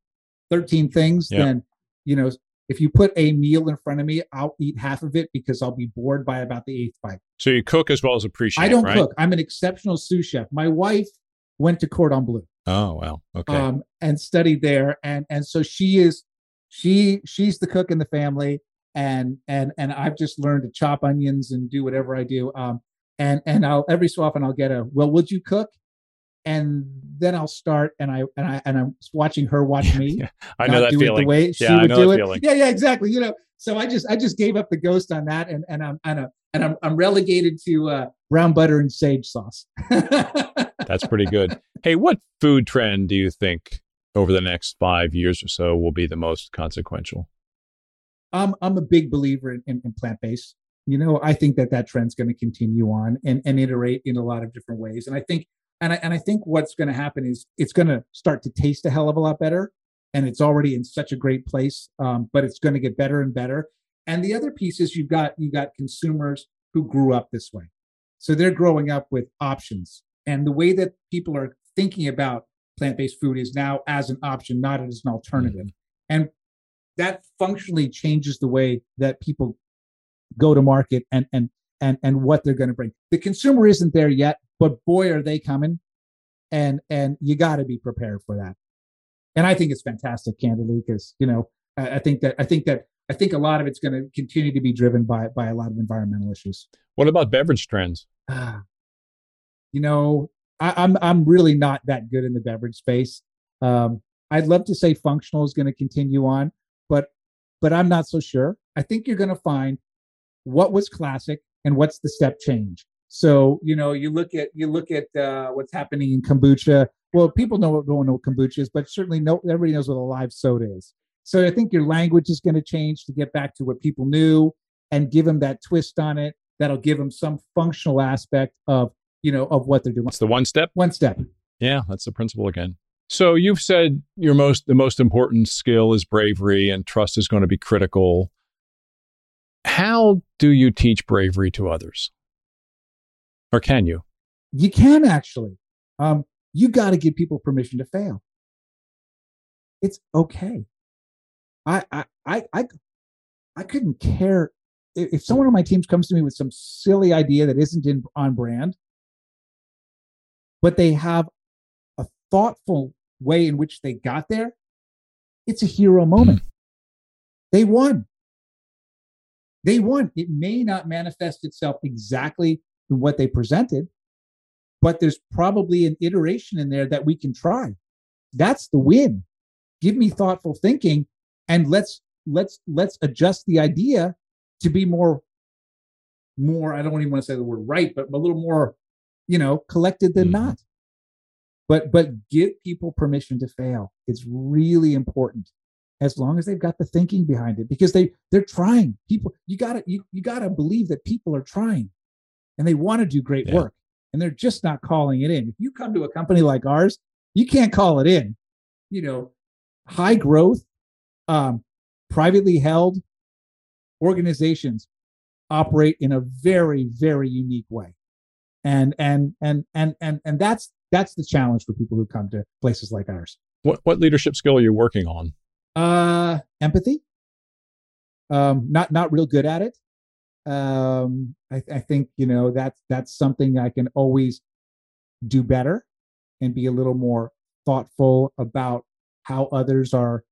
Speaker 2: 13 things yeah. than you know if you put a meal in front of me, I'll eat half of it because I'll be bored by about the eighth bite.
Speaker 1: So you cook as well as appreciate.
Speaker 2: I don't
Speaker 1: right?
Speaker 2: cook. I'm an exceptional sous chef. My wife went to Cordon Bleu.
Speaker 1: Oh wow. Okay. Um,
Speaker 2: and studied there, and and so she is she she's the cook in the family, and and and I've just learned to chop onions and do whatever I do. Um, and and I'll every so often I'll get a well, would you cook? and then I'll start and I and I and I'm watching her watch me.
Speaker 1: yeah, I know that feeling.
Speaker 2: the way she
Speaker 1: yeah,
Speaker 2: would do it.
Speaker 1: Feeling.
Speaker 2: Yeah, yeah, exactly. You know, so I just I just gave up the ghost on that, and and I'm and, and I'm I'm relegated to uh, brown butter and sage sauce.
Speaker 1: That's pretty good. Hey, what food trend do you think over the next five years or so will be the most consequential?
Speaker 2: I'm I'm a big believer in, in, in plant based. You know, I think that that trend's going to continue on and, and iterate in a lot of different ways. And I think and I, and I think what's going to happen is it's going to start to taste a hell of a lot better. And it's already in such a great place, um, but it's going to get better and better. And the other piece is you've got you have got consumers who grew up this way, so they're growing up with options. And the way that people are thinking about plant-based food is now as an option, not as an alternative. Mm-hmm. And that functionally changes the way that people go to market and and and and what they're going to bring. The consumer isn't there yet, but boy, are they coming! And and you got to be prepared for that. And I think it's fantastic, candidly, because you know I, I think that I think that I think a lot of it's going to continue to be driven by by a lot of environmental issues.
Speaker 1: What about beverage trends?
Speaker 2: You know, I, am I'm, I'm really not that good in the beverage space. Um, I'd love to say functional is going to continue on, but but I'm not so sure. I think you're going to find what was classic and what's the step change. So you know, you look at you look at uh, what's happening in kombucha. Well, people know what don't know what kombucha is, but certainly no everybody knows what a live soda is. So I think your language is going to change to get back to what people knew and give them that twist on it. That'll give them some functional aspect of you know of what they're doing.
Speaker 1: It's the one step.
Speaker 2: One step.
Speaker 1: Yeah, that's the principle again. So you've said your most the most important skill is bravery and trust is going to be critical. How do you teach bravery to others? Or can you?
Speaker 2: You can actually. Um, you got to give people permission to fail. It's okay. I, I, I, I, I couldn't care if someone on my teams comes to me with some silly idea that isn't in on brand, but they have a thoughtful way in which they got there. It's a hero moment. Mm. They won. They won. It may not manifest itself exactly in what they presented, but there's probably an iteration in there that we can try. That's the win. give me thoughtful thinking and let's let's let's adjust the idea to be more more i don't even want to say the word right but a little more you know collected than mm-hmm. not. But but give people permission to fail. It's really important as long as they've got the thinking behind it because they they're trying. People you gotta you, you gotta believe that people are trying and they want to do great yeah. work and they're just not calling it in. If you come to a company like ours you can't call it in. You know high growth um, privately held organizations operate in a very very unique way and and and and and and that's that's the challenge for people who come to places like ours.
Speaker 1: What what leadership skill are you working on?
Speaker 2: Uh empathy. Um not not real good at it. Um i, I think you know that's that's something i can always do better and be a little more thoughtful about how others are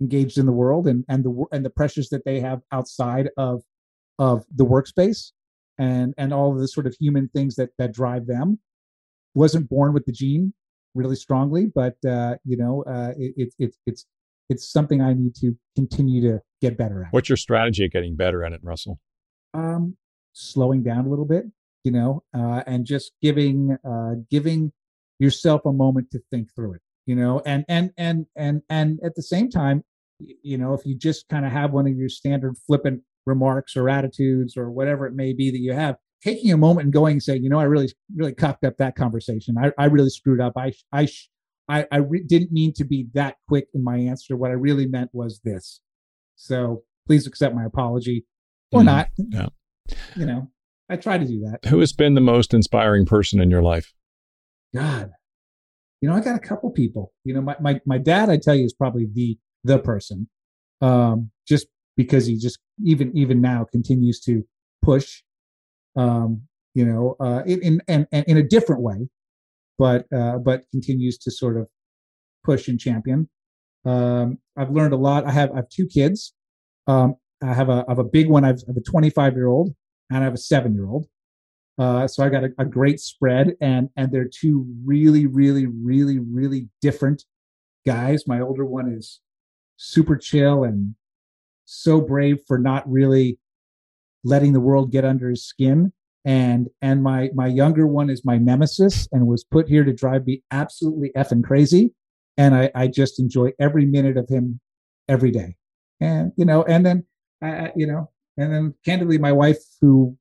Speaker 2: engaged in the world and and the and the pressures that they have outside of of the workspace and and all of the sort of human things that that drive them. Wasn't born with the gene really strongly but uh you know uh it, it's it's it's something i need to continue to get better at.
Speaker 1: What's your strategy at getting better at it russell?
Speaker 2: Um slowing down a little bit you know uh and just giving uh giving yourself a moment to think through it you know and and and and and at the same time you know if you just kind of have one of your standard flippant remarks or attitudes or whatever it may be that you have taking a moment and going and saying you know i really really cocked up that conversation. I, I really screwed up. I i i, I re- didn't mean to be that quick in my answer. What i really meant was this. So please accept my apology. Or mm, not. Yeah. you know i try to do that.
Speaker 1: Who has been the most inspiring person in your life?
Speaker 2: God. You know, I got a couple people. You know, my my my dad, I tell you, is probably the the person, um, just because he just even even now continues to push, um, you know, uh, in in in, in a different way, but uh, but continues to sort of push and champion. Um, I've learned a lot. I have I have two kids. Um, I have a I have a big one. I have, I have a 25 year old and I have a seven year old. Uh, so I got a, a, great spread, and and they're two really, really, really, really different guys. My older one is super chill and so brave for not really letting the world get under his skin. And and my my younger one is my nemesis and was put here to drive me absolutely effing crazy. And I, I just enjoy every minute of him every day. And you know, and then uh, you know, and then candidly, my wife who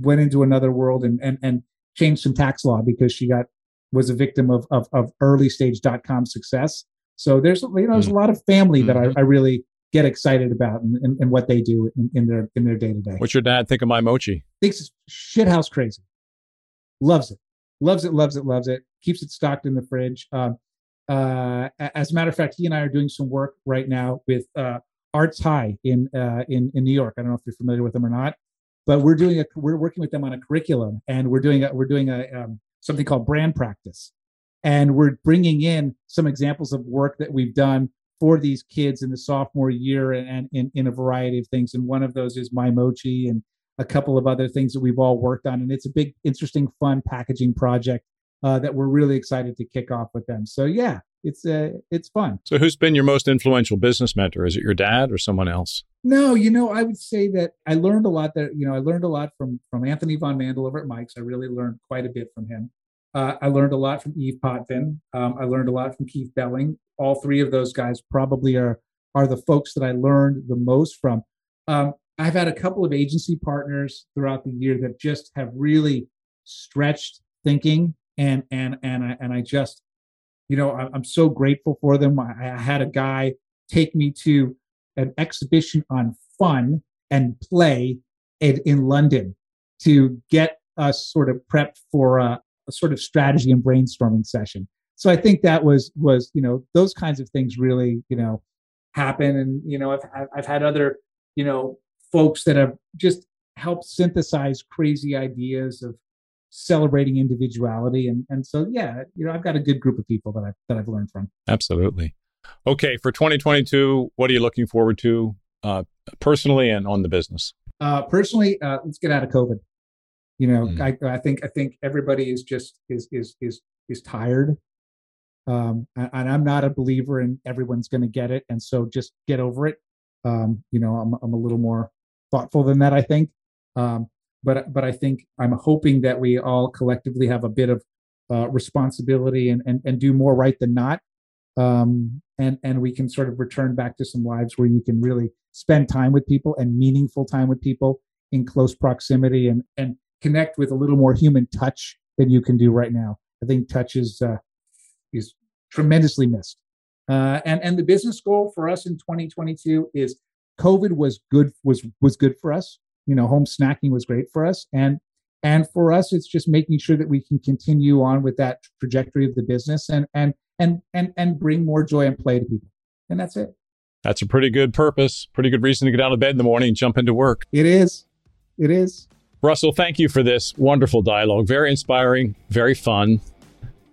Speaker 2: went into another world and and and changed some tax law because she got was a victim of of, of early stage dot com success. So there's you know there's a mm. lot of family mm-hmm. that I, mm-hmm. I really get excited about and, and, and what they do in, in, their in their day to day.
Speaker 1: What's your dad think of my mochi?
Speaker 2: Thinks it's shithouse crazy. Loves it, loves it, loves it, loves it. Keeps it stocked in the fridge. Um, uh, as a matter of fact, he and I are doing some work right now with uh, Arts High in uh, in in New York. I don't know if you're familiar with them or not but we're doing a we're working with them on a curriculum and we're doing a we're doing a um, something called brand practice and we're bringing in some examples of work that we've done for these kids in the sophomore year and, in, a variety of things and one of those is my mochi and a couple of other things that we've all worked on and it's a big interesting fun packaging project uh, that we're really excited to kick off with them so yeah it's uh, it's fun.
Speaker 1: So, who's been your most influential business mentor? Is it your dad or someone else?
Speaker 2: No, you know, I would say that I learned a lot. That you know, I learned a lot from from Anthony von Mandl over at Mike's. I really learned quite a bit from him. Uh, I learned a lot from Yves Potvin. Um, I learned a lot from Keith Belling. All three of those guys probably are are the folks that I learned the most from. Um, I've had a couple of agency partners throughout the year that just have really stretched thinking and and and I, and I just you know, I, am so grateful for them. I, I had a guy take me to an exhibition on fun and play in, in London to get us sort of prepped for a, a sort of strategy and brainstorming session. So I think that was was you know those kinds of things really you know happen, and you know I've I've had other you know folks that have just helped synthesize crazy ideas of celebrating individuality. And and so yeah you know i've got a good group of people that i that i've learned from.
Speaker 1: Absolutely. Okay for 2022 what are you looking forward to uh, personally and on the business?
Speaker 2: Uh, personally uh, let's get out of covid. You know mm. I, I think i think everybody is just is is is is tired Um, and, and I'm not a believer in everyone's going to get it, and so just get over it. Um, you know, I'm I'm a little more thoughtful than that, I think. Um, but but I think I'm hoping that we all collectively have a bit of uh, responsibility and, and and do more right than not. Um, and and we can sort of return back to some lives where you can really spend time with people and meaningful time with people in close proximity and and connect with a little more human touch than you can do right now. I think touch is uh, is tremendously missed. Uh, and and the business goal for us in 2022 is COVID was good was was good for us. You know, home snacking was great for us, and and for us, it's just making sure that we can continue on with that trajectory of the business and and and and and bring more joy and play to people. And that's it.
Speaker 1: That's a pretty good purpose, pretty good reason to get out of bed in the morning and jump into work.
Speaker 2: It is. It is.
Speaker 1: Russell, thank you for this wonderful dialogue. Very inspiring, very fun,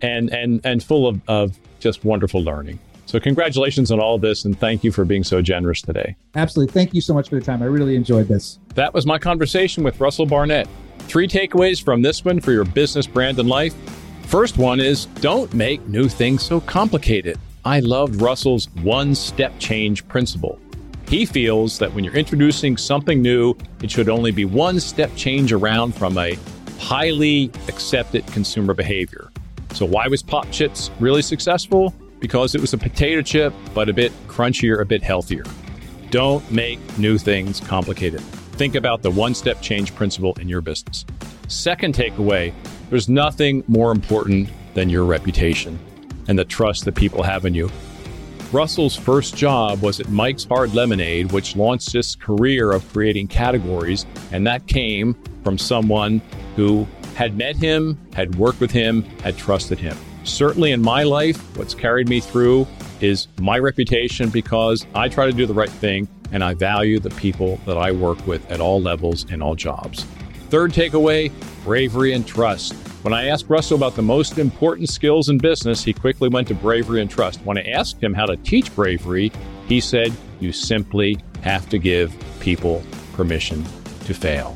Speaker 1: and and and full of, of just wonderful learning. So congratulations on all this and thank you for being so generous today.
Speaker 2: Absolutely. Thank you so much for the time. I really enjoyed this.
Speaker 1: That was my conversation with Russell Barnett. Three takeaways from this one for your business, brand, and life. First one is don't make new things so complicated. I loved Russell's one step change principle. He feels that when you're introducing something new, it should only be one step change around from a highly accepted consumer behavior. So, why was Popchips really successful? Because it was a potato chip, but a bit crunchier, a bit healthier. Don't make new things complicated. Think about the one step change principle in your business. Second takeaway there's nothing more important than your reputation and the trust that people have in you. Russell's first job was at Mike's Hard Lemonade, which launched his career of creating categories, and that came from someone who had met him, had worked with him, had trusted him. Certainly in my life, what's carried me through is my reputation because I try to do the right thing and I value the people that I work with at all levels in all jobs. Third takeaway bravery and trust. When I asked Russell about the most important skills in business, he quickly went to bravery and trust. When I asked him how to teach bravery, he said, You simply have to give people permission to fail.